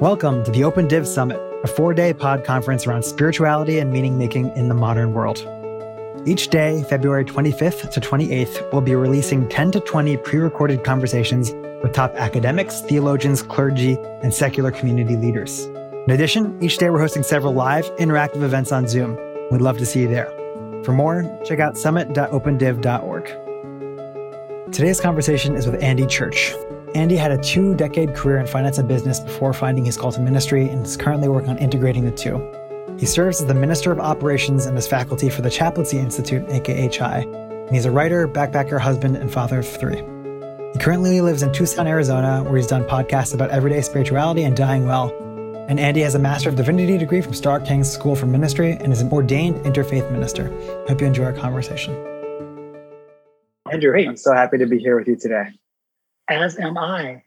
Welcome to the Open Div Summit, a four day pod conference around spirituality and meaning making in the modern world. Each day, February 25th to 28th, we'll be releasing 10 to 20 pre recorded conversations with top academics, theologians, clergy, and secular community leaders. In addition, each day we're hosting several live, interactive events on Zoom. We'd love to see you there. For more, check out summit.opendiv.org. Today's conversation is with Andy Church, Andy had a two decade career in finance and business before finding his call to ministry and is currently working on integrating the two. He serves as the Minister of Operations and is faculty for the Chaplaincy Institute, aka CHI, and he's a writer, backpacker, husband, and father of three. He currently lives in Tucson, Arizona, where he's done podcasts about everyday spirituality and dying well. And Andy has a Master of Divinity degree from Starr King's School for Ministry and is an ordained interfaith minister. Hope you enjoy our conversation. Andrew, I'm so happy to be here with you today as am I.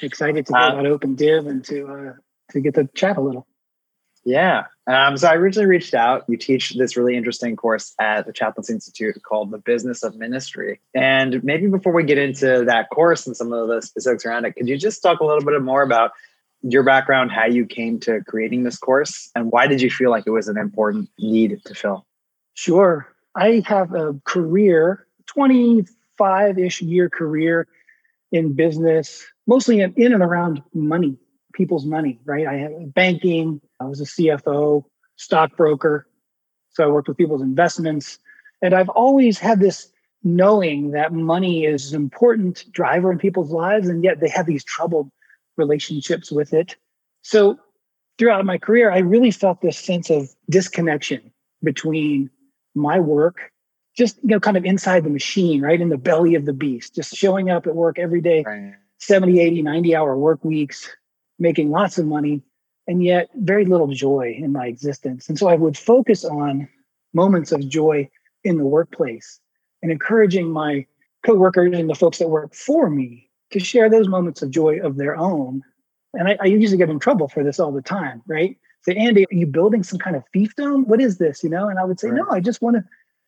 Excited to get uh, about Open Div and to uh, to get to chat a little. Yeah. Um, so I originally reached out. You teach this really interesting course at the Chaplaincy Institute called The Business of Ministry. And maybe before we get into that course and some of the specifics around it, could you just talk a little bit more about your background, how you came to creating this course, and why did you feel like it was an important need to fill? Sure. I have a career, 25 ish year career in business, mostly in, in and around money, people's money, right? I had banking, I was a CFO, stockbroker. So I worked with people's investments. And I've always had this knowing that money is an important driver in people's lives, and yet they have these troubled relationships with it. So throughout my career, I really felt this sense of disconnection between my work just you know kind of inside the machine right in the belly of the beast just showing up at work every day right. 70 80 90 hour work weeks making lots of money and yet very little joy in my existence. And so i would focus on moments of joy in the workplace and encouraging my coworkers and the folks that work for me to share those moments of joy of their own. And I, I usually get in trouble for this all the time right? Say andy are you building some kind of fiefdom? What is this? You know and i would say right. no i just want to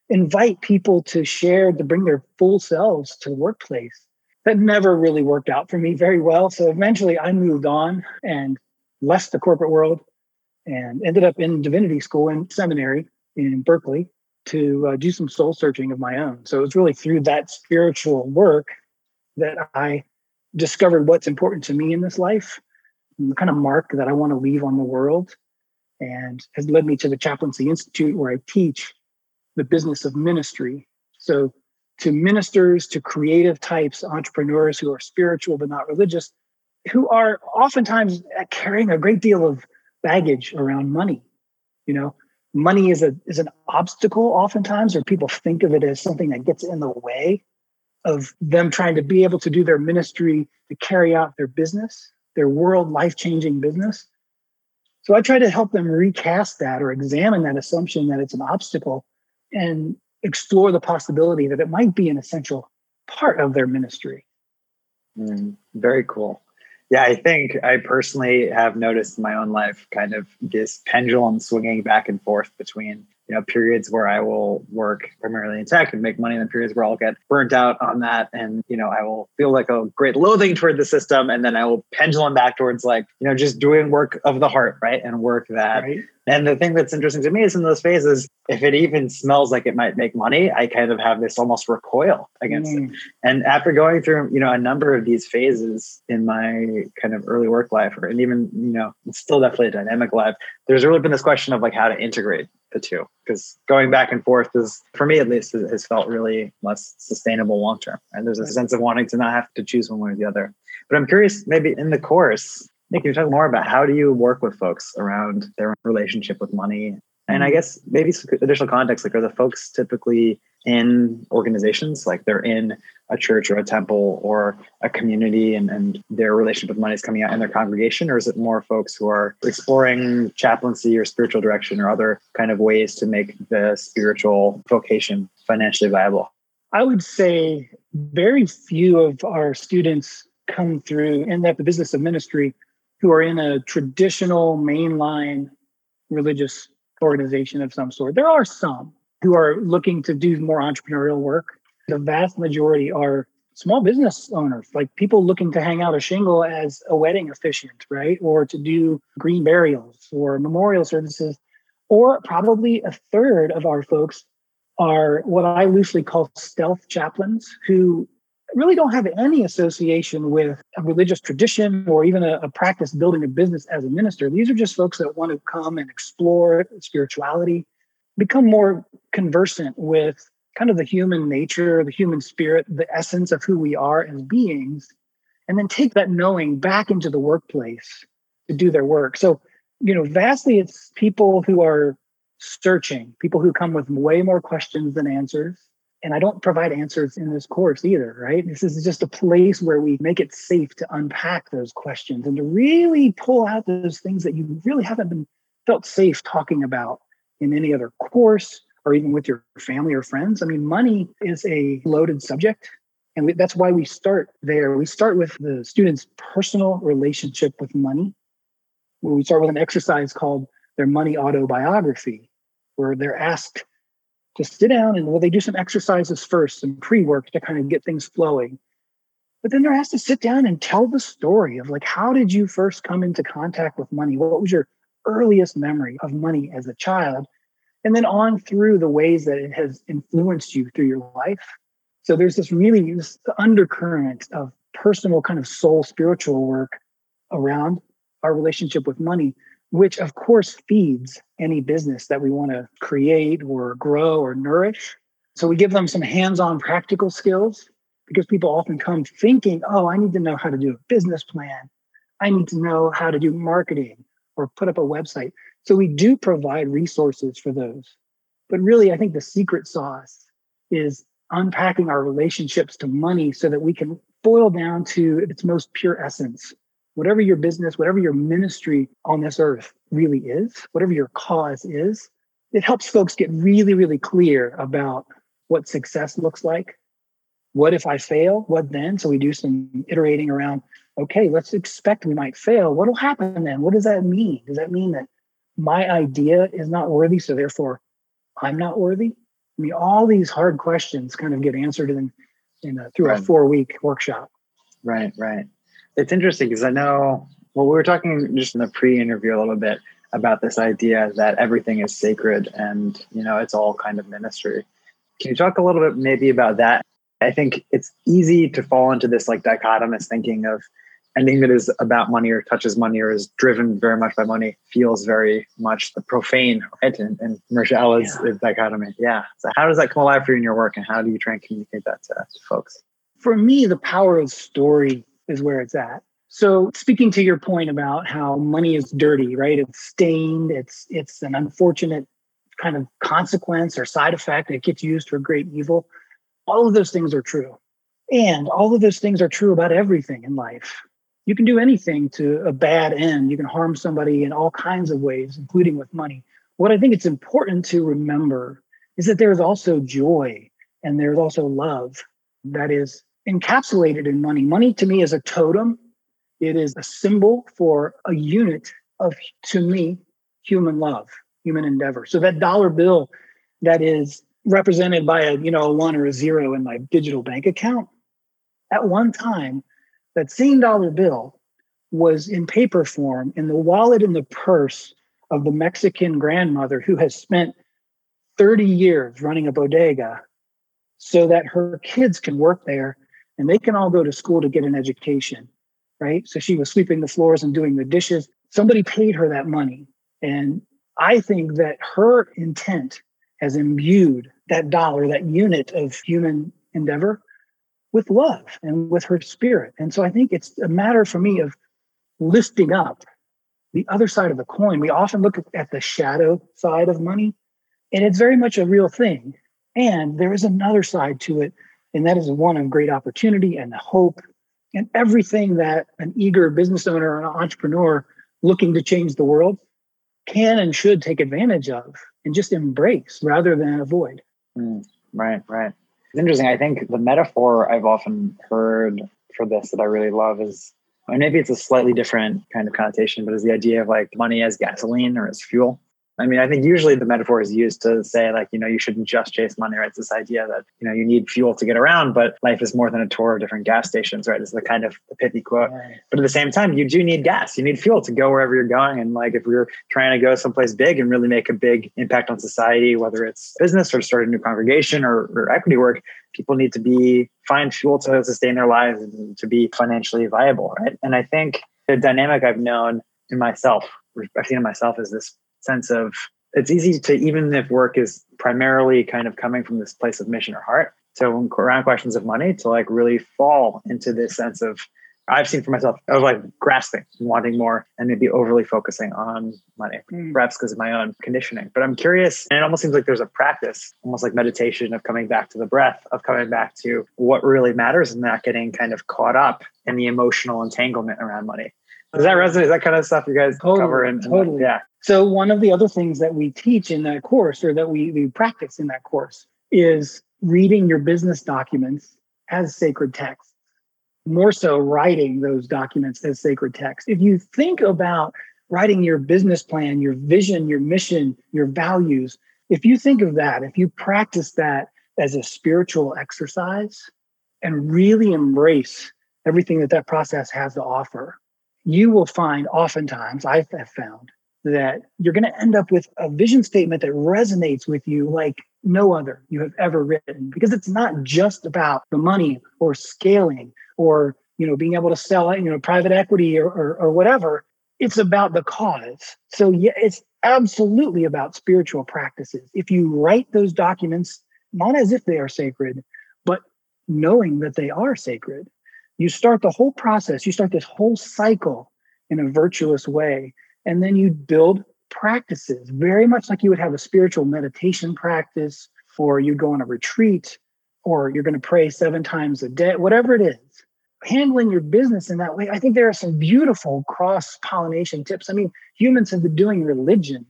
invite people to share, to bring their full selves to the workplace. That never really worked out for me very well. So eventually I moved on and left the corporate world and ended up in divinity school and seminary in Berkeley to uh, do some soul searching of my own. So it was really through that spiritual work that I discovered what's important to me in this life, and the kind of mark that I want to leave on the world, and has led me to the Chaplaincy Institute where I teach the business of ministry. So, to ministers, to creative types, entrepreneurs who are spiritual but not religious, who are oftentimes carrying a great deal of baggage around money. You know, money is a is an obstacle oftentimes, or people think of it as something that gets in the way of them trying to be able to do their ministry to carry out their business, their world life changing business. So I try to help them recast that or examine that assumption that it's an obstacle and explore the possibility that it might be an essential part of their ministry. Mm, very cool. Yeah, I think I personally have noticed in my own life kind of this pendulum swinging back and forth between you know periods where I will work primarily in tech and make money, and then periods where I'll get burnt out on that, and you know I will feel like a great loathing toward the system, and then I will pendulum back towards like you know just doing work of the heart, right, and work that right. And the thing that's interesting to me is in those phases, if it even smells like it might make money, I kind of have this almost recoil against mm. it. And after going through, you know, a number of these phases in my kind of early work life, or and even, you know, it's still definitely a dynamic life, there's really been this question of like how to integrate the two. Because going back and forth is, for me at least, has felt really less sustainable long term. And there's a sense of wanting to not have to choose one way or the other. But I'm curious, maybe in the course, Nick, can you talk more about how do you work with folks around their relationship with money? And I mm-hmm. guess maybe some additional context, like are the folks typically in organizations, like they're in a church or a temple or a community and, and their relationship with money is coming out in their congregation? Or is it more folks who are exploring chaplaincy or spiritual direction or other kind of ways to make the spiritual vocation financially viable? I would say very few of our students come through in that the business of ministry who are in a traditional mainline religious organization of some sort. There are some who are looking to do more entrepreneurial work. The vast majority are small business owners, like people looking to hang out a shingle as a wedding officiant, right? Or to do green burials or memorial services. Or probably a third of our folks are what I loosely call stealth chaplains who really don't have any association with a religious tradition or even a, a, practice building a business as a minister. These are just folks that want to come and explore spirituality, become more conversant with kind of the human nature, the human spirit, the essence of who we are as beings, and then take that knowing back into the workplace to do their work. So, you know, vastly it's people who are searching, people who come with way more questions than answers. And I don't provide answers in this course either, right? This is just a place where we make it safe to unpack those questions and to really pull out those things that you really haven't been felt safe talking about in any other course or even with your family or friends. I mean, money is a loaded subject. And we, that's why we start there. We start with the student's personal relationship with money, we start with an exercise called their money autobiography, where they're asked to sit down and well, they do some exercises first, some pre work to kind of get things flowing. But then they're asked to sit down and tell the story of like, how did you first come into contact with money? What was your earliest memory of money as a child? and then on through the ways that it has influenced you through your life. So there's this really this undercurrent of personal kind of soul spiritual work around our relationship with money, which of course feeds any business that we want to create or grow or nourish. So we give them some hands-on practical skills because people often come thinking, oh, I need to know how to do a business plan. I need to know how to do marketing or put up a website. So we do provide resources for those. But really, I think the secret sauce is unpacking our relationships to money so that we can boil down to its most pure essence. Whatever your business, whatever your ministry on this earth really is, whatever your cause is, it helps folks get really, really clear about what success looks like. What if I fail? What then? So we do some iterating around, okay, let's expect we might fail. What will happen then? What does that mean? Does that mean that my idea is not worthy, so therefore I'm not worthy? I mean, all these hard questions kind of get answered in, in a, through right. a four week workshop. Right, right. It's interesting because I know, well, we were talking just in the pre interview a little bit about this idea that everything is sacred and, you know, it's all kind of ministry. Can you talk a little bit maybe about that? I think it's easy to fall into this like dichotomous thinking of anything that is about money or touches money or is driven very much by money feels very much the profane, right? And, and Marshall's yeah. dichotomy. Yeah. So how does that come alive for you in your work and how do you try and communicate that to, to folks? For me, the power of story is where it's at. So speaking to your point about how money is dirty, right? It's stained, it's it's an unfortunate kind of consequence or side effect. It gets used for great evil. All of those things are true. And all of those things are true about everything in life you can do anything to a bad end. You can harm somebody in all kinds of ways, including with money. What I think it's important to remember is that there is also joy and there's also love that is encapsulated in money. Money to me is a totem, it is a symbol for a unit of, to me, human love, human endeavor. So that dollar bill that is represented by a you know a one or a zero in my digital bank account at one time that same dollar bill was in paper form in the wallet and the purse of the Mexican grandmother who has spent 30 years running a bodega so that her kids can work there and they can all go to school to get an education, right? So she was sweeping the floors and doing the dishes. Somebody paid her that money. And I think that her intent has imbued that dollar, that unit of human endeavor, with love and with her spirit. And so I think it's a matter for me of lifting up the other side of the coin. We often look at the shadow side of money, and it's very much a real thing. And there is another side to it, and that is one of great opportunity and hope and everything that an eager business owner or an entrepreneur looking to change the world can and should take advantage of and just embrace rather than avoid. Mm, right, right. It's interesting. I think the metaphor I've often heard for this that I really love is, and maybe it's a slightly different kind of connotation, but is the idea of like money as gasoline or as fuel. I mean, I think usually the metaphor is used to say like, you know, you shouldn't just chase money, right? It's this idea that, you know, you need fuel to get around, but life is more than a tour of different gas stations, right? This is the kind of the pithy quote. Right. But at the same time, you do need gas. You need fuel to go wherever you're going. And like if we're trying to go someplace big and really make a big impact on society, whether it's business or start a new congregation or, or equity work, people need to be find fuel to sustain their lives and to be financially viable, right? And I think the dynamic I've known in myself, I've seen in myself is this sense of it's easy to even if work is primarily kind of coming from this place of mission or heart so around questions of money to like really fall into this sense of I've seen for myself of like grasping, wanting more, and maybe overly focusing on money, mm. perhaps because of my own conditioning. But I'm curious, and it almost seems like there's a practice, almost like meditation, of coming back to the breath, of coming back to what really matters, and not getting kind of caught up in the emotional entanglement around money. Does that resonate? Is that kind of stuff you guys totally, cover? And, totally. Yeah. So one of the other things that we teach in that course, or that we, we practice in that course, is reading your business documents as sacred text. More so, writing those documents as sacred text. If you think about writing your business plan, your vision, your mission, your values, if you think of that, if you practice that as a spiritual exercise and really embrace everything that that process has to offer, you will find oftentimes, I have found, that you're going to end up with a vision statement that resonates with you like no other you have ever written because it's not just about the money or scaling or you know being able to sell you know private equity or, or, or whatever. It's about the cause. So yeah it's absolutely about spiritual practices. If you write those documents not as if they are sacred but knowing that they are sacred you start the whole process, you start this whole cycle in a virtuous way. And then you build practices, very much like you would have a spiritual meditation practice, or you go on a retreat, or you're going to pray seven times a day, whatever it is. Handling your business in that way, I think there are some beautiful cross pollination tips. I mean, humans have been doing religion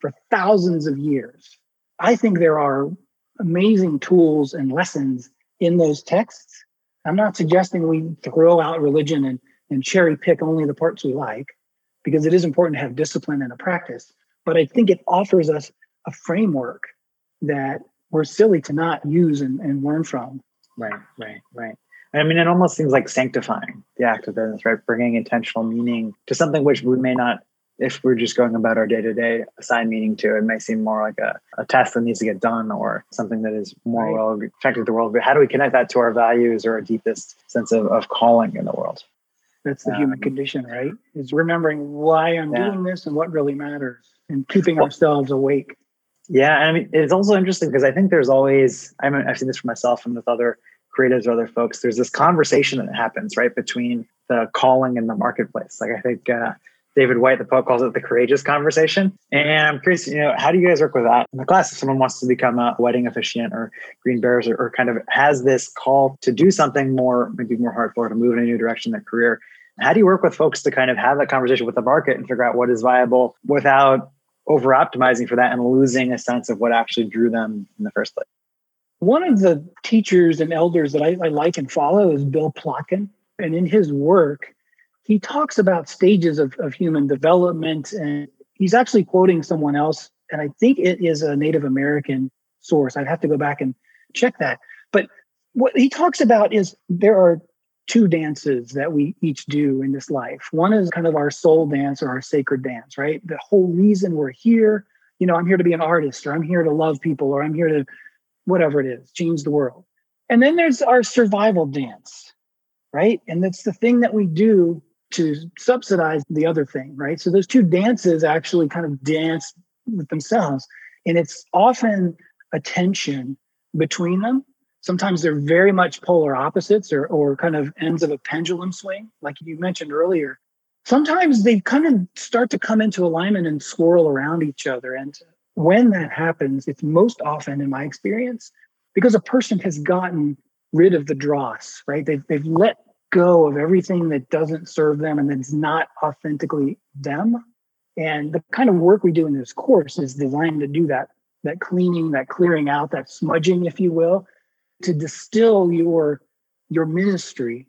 for thousands of years. I think there are amazing tools and lessons in those texts I'm not suggesting we throw out religion and, and cherry pick only the parts we like, because it is important to have discipline and a practice. But I think it offers us a framework that we're silly to not use and, and learn from. Right, right, right. I mean, it almost seems like sanctifying the act of business, right? Bringing intentional meaning to something which we may not if we're just going about our day to day, assign meaning to it may seem more like a, a task that needs to get done or something that is more right. well affected the world. But how do we connect that to our values or our deepest sense of, of calling in the world? That's the um, human condition, right? Is remembering why I'm yeah. doing this and what really matters and keeping well, ourselves awake. Yeah. And I mean, it's also interesting because I think there's always, I mean, I've seen this for myself and with other creatives or other folks, there's this conversation that happens, right, between the calling and the marketplace. Like, I think, uh, David Whyte, the poet, calls it the courageous conversation. And I'm curious, you know, how do you guys work with that in the class? If someone wants to become a wedding officiant or green burials or, or kind of has this call to do something more, maybe more hardcore, to move in a new direction in their career, how do you work with folks to kind of have that conversation with the market and figure out what is viable without over optimizing for that and losing a sense of what actually drew them in the first place? One of the teachers and elders that I, I like and follow is Bill Plotkin. And in his work, he talks about stages of, of human development and he's actually quoting someone else and i think it is a native american source. I'd have to go back and check that. But what he talks about is there are two dances that we each do in this life. One is kind of our soul dance or our sacred dance right? The whole reason we're here you know i'm here to be an artist or i'm here to love people or i'm here to whatever it is change the world. And then there's our survival dance right? And that's the thing that we do to subsidize the other thing, right? So those two dances actually kind of dance with themselves. And it's often a tension between them. Sometimes they're very much polar opposites or, or kind of ends of a pendulum swing, like you mentioned earlier. Sometimes they kind of start to come into alignment and swirl around each other. And when that happens, it's most often, in my experience, because a person has gotten rid of the dross, right? They've, they've let go of everything that doesn't serve them and that's not authentically them. And the kind of work we do in this course is designed to do that that cleaning, that clearing out, that smudging, if you will, to distill your your ministry,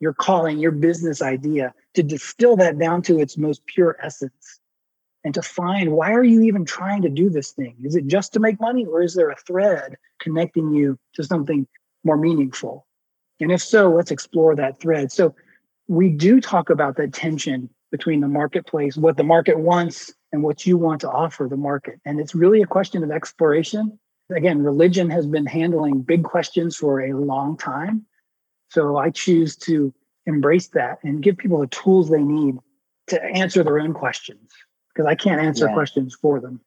your calling, your business idea, to distill that down to its most pure essence. and to find why are you even trying to do this thing? Is it just to make money or is there a thread connecting you to something more meaningful? And if so, let's explore that thread. So we do talk about that tension between the marketplace, what the market wants and what you want to offer the market. And it's really a question of exploration. Again, religion has been handling big questions for a long time. So I choose to embrace that and give people the tools they need to answer their own questions because I can't answer yeah. questions for them.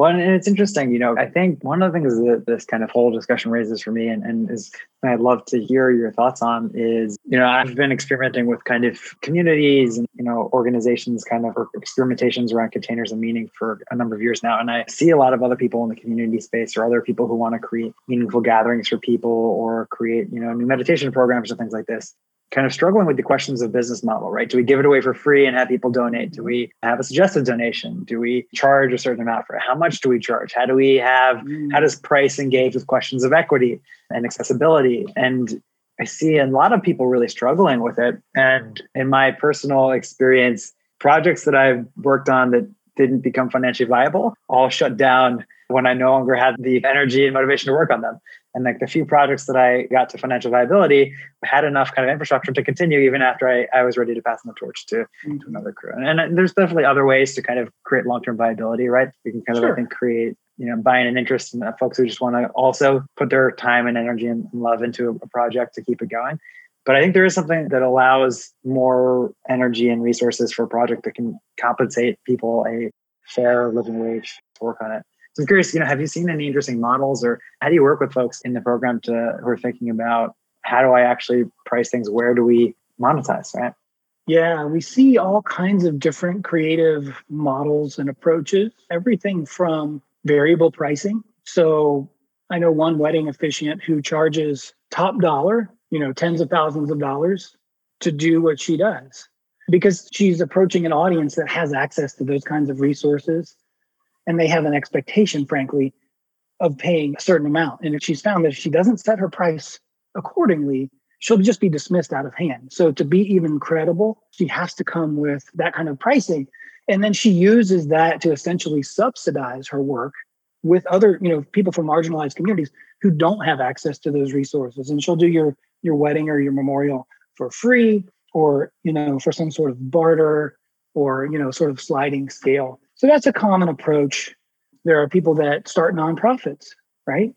Well, and it's interesting, you know, I think one of the things that this kind of whole discussion raises for me and, and is I'd love to hear your thoughts on is, you know, I've been experimenting with kind of communities and, you know, organizations kind of experimentations around containers and meaning for a number of years now. And I see a lot of other people in the community space or other people who want to create meaningful gatherings for people or create, you know, new meditation programs or things like this kind of struggling with the questions of business model, right? Do we give it away for free and have people donate? Do we have a suggested donation? Do we charge a certain amount for it? How much do we charge? How do we have, mm. how does price engage with questions of equity and accessibility? And I see a lot of people really struggling with it. And in my personal experience, projects that I've worked on that didn't become financially viable all shut down when I no longer had the energy and motivation to work on them. And like the few projects that I got to financial viability had enough kind of infrastructure to continue even after I, I was ready to pass the torch to, mm-hmm. to another crew. And, and, there's definitely other ways to kind of create long-term viability, right? You can kind of. I think, create, you know, buying an interest in folks who just want to also put their time and energy and love into a project to keep it going. But I think there is something that allows more energy and resources for a project that can compensate people a fair living wage to work on it. So I'm curious, you know, have you seen any interesting models or how do you work with folks in the program to who are thinking about how do I actually price things? Where do we monetize, right? Yeah, we see all kinds of different creative models and approaches, everything from variable pricing. So I know one wedding officiant who charges top dollar, you know, tens of thousands of dollars to do what she does because she's approaching an audience that has access to those kinds of resources and they have an expectation, frankly, of paying a certain amount. And if she's found that if she doesn't set her price accordingly, she'll just be dismissed out of hand. So to be even credible, she has to come with that kind of pricing. And then she uses that to essentially subsidize her work with other, you know, people from marginalized communities who don't have access to those resources. And she'll do your your wedding or your memorial for free or, you know, for some sort of barter or, you know, sort of sliding scale. So that's a common approach. There are people that start nonprofits, right?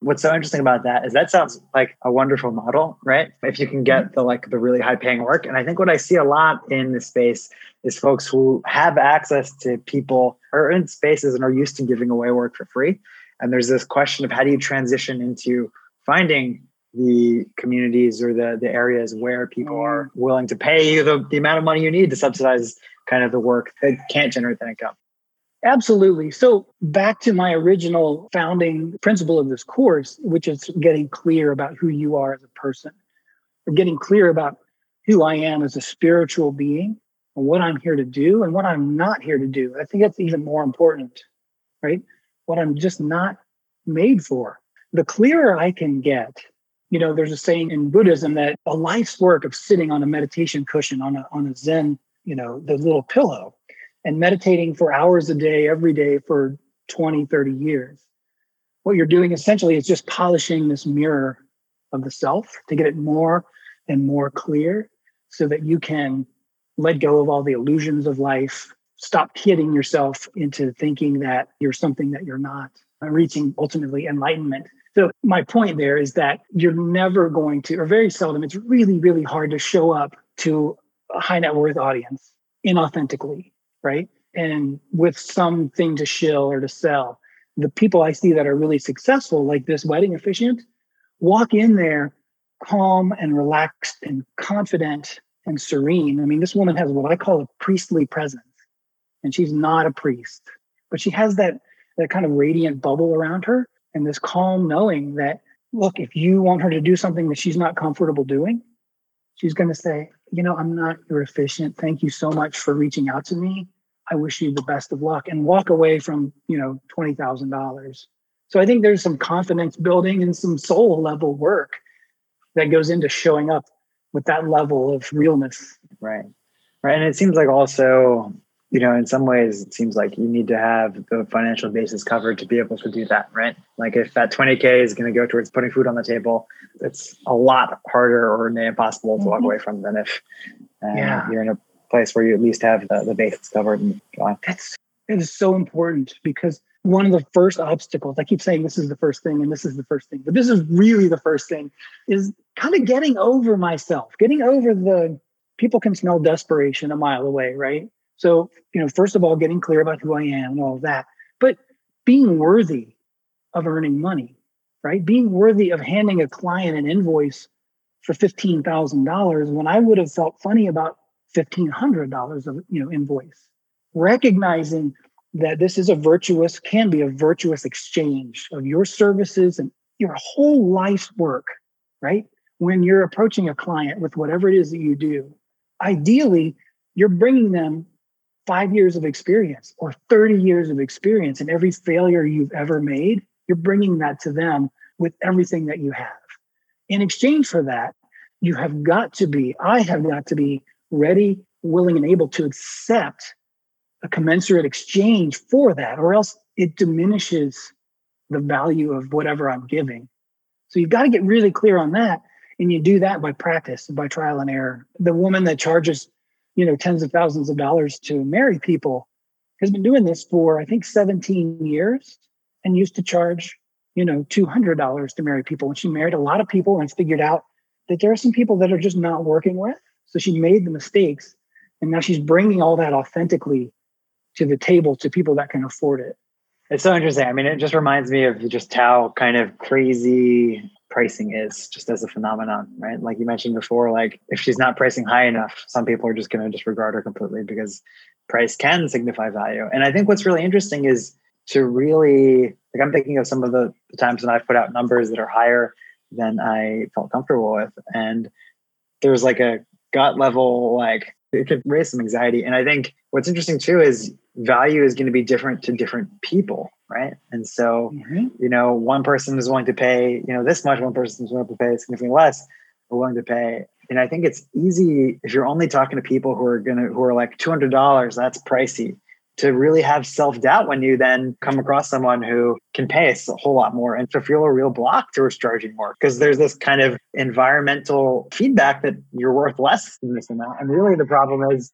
What's so interesting about that is that sounds like a wonderful model, right? If you can get mm-hmm. the like the really high paying work. And I think what I see a lot in this space is folks who have access to people or in spaces and are used to giving away work for free. And there's this question of how do you transition into finding the communities or the, the areas where people are mm-hmm. willing to pay you the, the amount of money you need to subsidize kind of the work that can't generate that income. Absolutely. So, back to my original founding principle of this course, which is getting clear about who you are as a person, or getting clear about who I am as a spiritual being and what I'm here to do and what I'm not here to do. I think that's even more important, right? What I'm just not made for. The clearer I can get, you know, there's a saying in Buddhism that a life's work of sitting on a meditation cushion on a, on a Zen, you know, the little pillow and meditating for hours a day, every day for 20, 30 years. What you're doing essentially is just polishing this mirror of the self to get it more and more clear so that you can let go of all the illusions of life, stop kidding yourself into thinking that you're something that you're not, uh, reaching ultimately enlightenment. So, my point there is that you're never going to, or very seldom, it's really, really hard to show up to a high net worth audience inauthentically right? And with something to shill or to sell. The people I see that are really successful, like this wedding officiant, walk in there calm and relaxed and confident and serene. I mean, this woman has what I call a priestly presence, and she's not a priest, but she has that that kind of radiant bubble around her and this calm knowing that look, if you want her to do something that she's not comfortable doing, she's going to say, you know, I'm not your officiant. Thank you so much for reaching out to me. I wish you the best of luck and walk away from, you know, $20,000. So I think there's some confidence building and some soul level work that goes into showing up with that level of realness. Right. Right. And it seems like also you know, in some ways, it seems like you need to have the financial basis covered to be able to do that, right? Like if that 20K is going to go towards putting food on the table, it's a lot harder or impossible to mm-hmm. walk away from than if uh, yeah. you're in a place where you at least have the, the basis covered and going. That's it is so important because one of the first obstacles, I keep saying this is the first thing and this is the first thing, but this is really the first thing, is kind of getting over myself, getting over the people can smell desperation a mile away, right? So, you know, first of all, getting clear about who I am and all of that, but being worthy of earning money, right? Being worthy of handing a client an invoice for $15,000 when I would have felt funny about $1,500 of, you know, invoice. Recognizing that this is a virtuous, can be a virtuous exchange of your services and your whole life's work, right? When you're approaching a client with whatever it is that you do, ideally, you're bringing them five years of experience or 30 years of experience and every failure you've ever made, you're bringing that to them with everything that you have. In exchange for that, you have got to be, I have got to be ready, willing, and able to accept a commensurate exchange for that, or else it diminishes the value of whatever I'm giving. So you've got to get really clear on that. And you do that by practice, by trial and error. The woman that charges you know tens of thousands of dollars to marry people has been doing this for i think 17 years and used to charge you know $200 to marry people. And she married a lot of people and figured out that there are some people that are just not working with. So she made the mistakes and now she's bringing all that authentically to the table to people that can afford it. It's so interesting. I mean it just reminds me of just how kind of crazy pricing is just as a phenomenon, right? Like you mentioned before, like if she's not pricing high enough, some people are just going to disregard her completely because price can signify value. And I think what's really interesting is to really like I'm thinking of some of the, times when I've put out numbers that are higher than I felt comfortable with. And there's like a gut level, like it could raise some anxiety. And I think what's interesting too is value is going to be different to different people right? And so, mm-hmm. you know, one person is willing to pay, you know, this much, one person is willing to pay significantly less, or willing to pay. And I think it's easy if you're only talking to people who are gonna who are like two hundred dollars, that's pricey. To really have self doubt when you then come across someone who can pay a whole lot more and to feel a real block towards charging more because there's this kind of environmental feedback that you're worth less than this amount. And really the problem is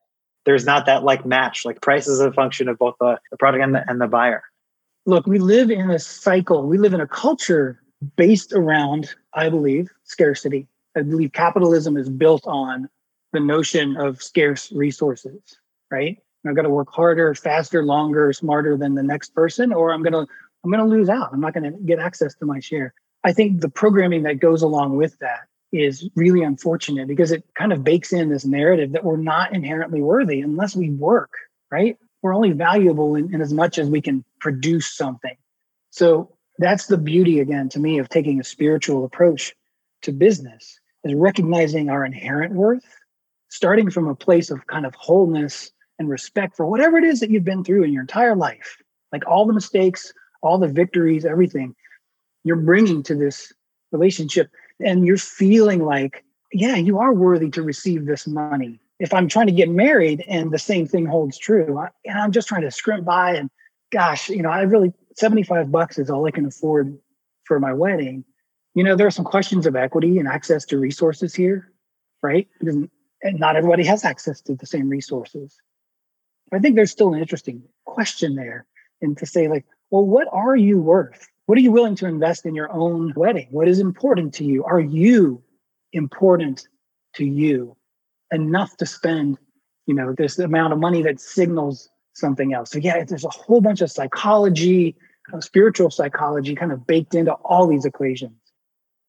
there's not that like match. Like price is a function of both the, the product and the, and the buyer look, we live in a cycle, we live in a culture based around, I believe, scarcity. I believe capitalism is built on the notion of scarce resources, right? I've got to work harder, faster, longer, smarter than the next person, or I'm gonna I'm gonna lose out. I'm not gonna get access to my share. I think the programming that goes along with that is really unfortunate because it kind of bakes in this narrative that we're not inherently worthy unless we work, right? we're only valuable in, in as much as we can produce something. So that's the beauty again to me of taking a spiritual approach to business is recognizing our inherent worth, starting from a place of kind of wholeness and respect for whatever it is that you've been through in your entire life, like all the mistakes, all the victories, everything you're bringing to this relationship. And you're feeling like, yeah, you are worthy to receive this money if I'm trying to get married and the same thing holds true, I, and I'm just trying to scrimp by and gosh, you know, I really 75 bucks is all I can afford for my wedding. You know, there are some questions of equity and access to resources here, right? And not everybody has access to the same resources. I think there's still an interesting question there. And to say, like, well, what are you worth? What are you willing to invest in your own wedding? What is important to you? Are you important to you? enough to spend, you know, this amount of money that signals something else. So yeah, there's a whole bunch of psychology, uh, spiritual psychology kind of baked into all these equations.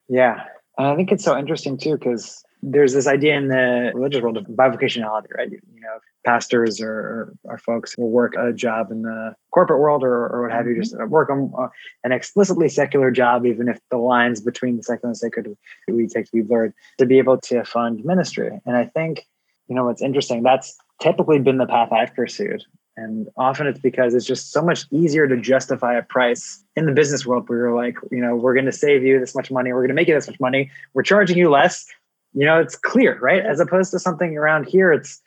Yeah. And I think it's so interesting too, because there's this idea in the religious world of bivocationality, right? You, you know, pastors or, or, folks will work a job in the corporate world or, or what have you, just mm-hmm. work on uh, an explicitly secular job, even if the lines between the secular and sacred we take to be blurred, to be able to fund ministry. And I think, you know, what's interesting, that's typically been the path I've pursued. And often it's because it's just so much easier to justify a price in the business world where you're like, you know, we're going to save you this much money, we're going to make you this much money, we're charging you less. You know, it's clear, right? As opposed to something around here, it's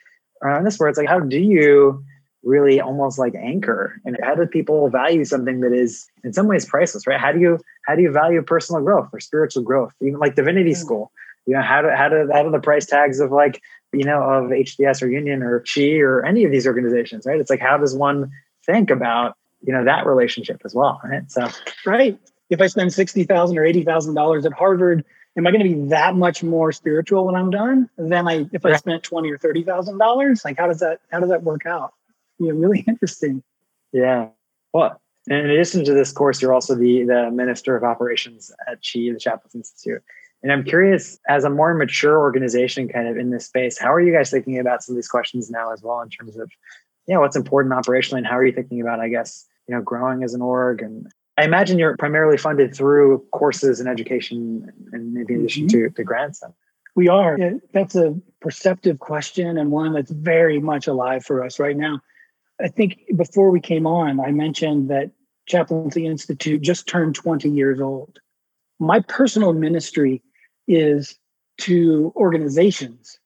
around this where it's like, how do you really almost like anchor? And how do people value something that is in some ways priceless right? How do you how do you value personal growth or spiritual growth? Even like divinity mm. school you know how do how do how do the price tags of like you know of hds or union or chi or any of these organizations right? It's like how does one think about you know that relationship as well right? So right. If i spend 60000 or $80000 at harvard am I going to be that much more spiritual when I'm done than I if I spent twenty or thirty thousand dollars? Like, how does that how does that work out? Yeah, really interesting. Yeah. Well, in addition to this course, you're also the the minister of operations at Chi, the Chaplaincy Institute. And I'm curious, as a more mature organization, kind of in this space, how are you guys thinking about some of these questions now as well in terms of, yeah, what's important operationally, and how are you thinking about, I guess, you know, growing as an org and I imagine you're primarily funded through courses and education and maybe in addition mm-hmm. to, to grants. We are. That's a perceptive question and one that's very much alive for us right now. I think before we came on, I mentioned that Chaplaincy Institute just turned 20 years old. My personal ministry is to organizations,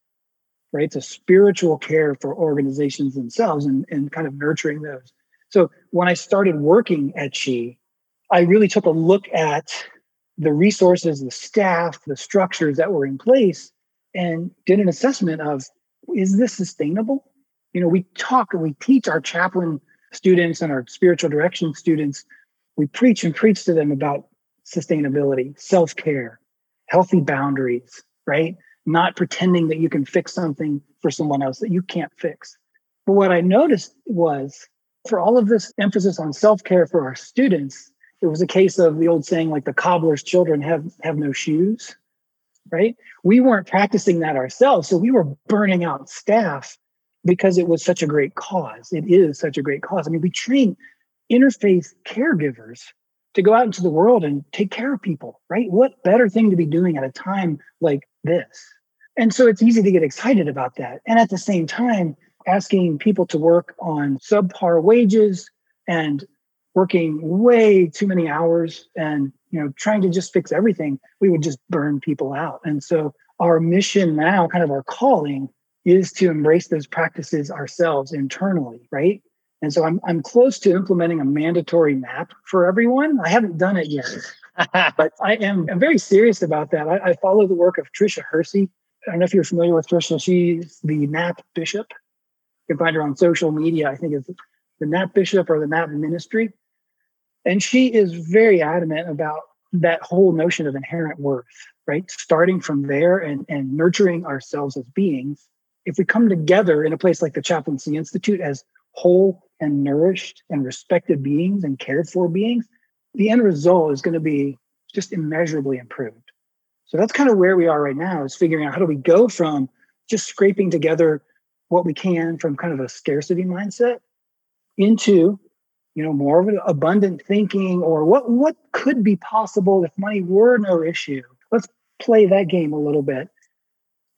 right? It's a spiritual care for organizations themselves and, and kind of nurturing those. So when I started working at Chi, I really took a look at the resources, the staff, the structures that were in place, and did an assessment of is this sustainable? You know, we talk and we teach our chaplain students and our spiritual direction students, we preach and preach to them about sustainability, self care, healthy boundaries, right? Not pretending that you can fix something for someone else that you can't fix. But what I noticed was for all of this emphasis on self care for our students, it was a case of the old saying like the cobbler's children have have no shoes right? We weren't practicing that ourselves so we were burning out staff because it was such a great cause. It is such a great cause. I mean we train interfaith caregivers to go out into the world and take care of people right? What better thing to be doing at a time like this? And so it's easy to get excited about that. And at the same time asking people to work on subpar wages and working way too many hours and you know trying to just fix everything we would just burn people out. And so our mission now kind of our calling is to embrace those practices ourselves internally right? And so i'm, I'm close to implementing a mandatory nap for everyone. I haven't done it yet but i am I'm very serious about that. I, I follow the work of tricia hersey. I don't know if you're familiar with tricia. She's the nap bishop. You can find her on social media i think it's the nap bishop or the nap ministry and she is very adamant about that whole notion of inherent worth, right? Starting from there and, and nurturing ourselves as beings. If we come together in a place like the Chaplaincy Institute as whole and nourished and respected beings and cared for beings, the end result is going to be just immeasurably improved. So that's kind of where we are right now is figuring out how do we go from just scraping together what we can from kind of a scarcity mindset into you know more of an abundant thinking or what what could be possible if money were no issue. Let's play that game a little bit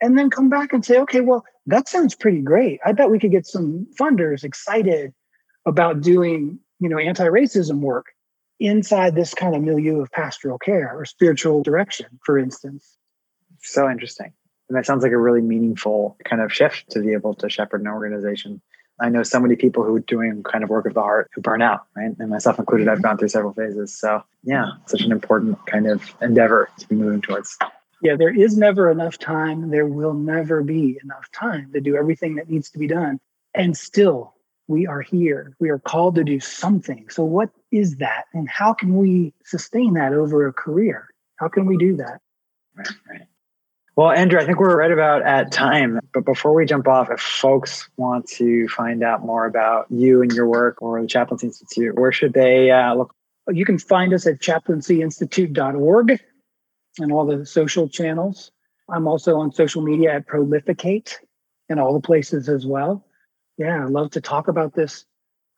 and then come back and say okay well that sounds pretty great. I bet we could get some funders excited about doing you know anti-racism work inside this kind of milieu of pastoral care or spiritual direction for instance. So interesting. And that sounds like a really meaningful kind of shift to be able to shepherd an organization I know so many people who are doing kind of work of the heart who burn out, right? And myself included, I've gone through several phases. So yeah, such an important kind of endeavor to be moving towards. Yeah, there is never enough time. There will never be enough time to do everything that needs to be done. And still, we are here. We are called to do something. So, what is that? And how can we sustain that over a career? How can we do that? Right, right. Well, Andrew, I think we're right about at time. But before we jump off, if folks want to find out more about you and your work or the Chaplaincy Institute, where should they uh, look? You can find us at chaplaincyinstitute.org and all the social channels. I'm also on social media at Prolificate and all the places as well. Yeah, I love to talk about this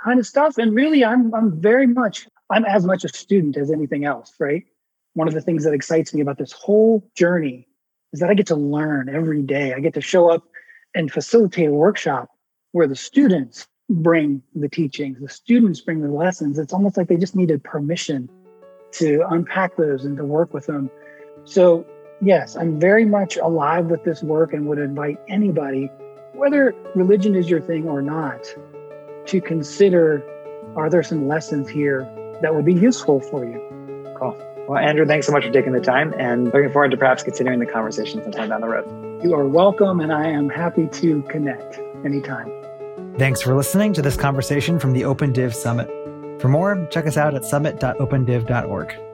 kind of stuff. And really, I'm I'm very much I'm as much a student as anything else, right? One of the things that excites me about this whole journey is that I get to learn every day. I get to show up and facilitate a workshop where the students bring the teachings, the students bring the lessons. It's almost like they just needed permission to unpack those and to work with them. So, yes, I'm very much alive with this work and would invite anybody, whether religion is your thing or not, to consider are there some lessons here that would be useful for you? Cool. Well, Andrew, thanks so much for taking the time and looking forward to perhaps continuing the conversation sometime down the road. You are welcome, and I am happy to connect anytime. Thanks for listening to this conversation from the OpenDiv Summit. For more, check us out at summit.opendiv.org.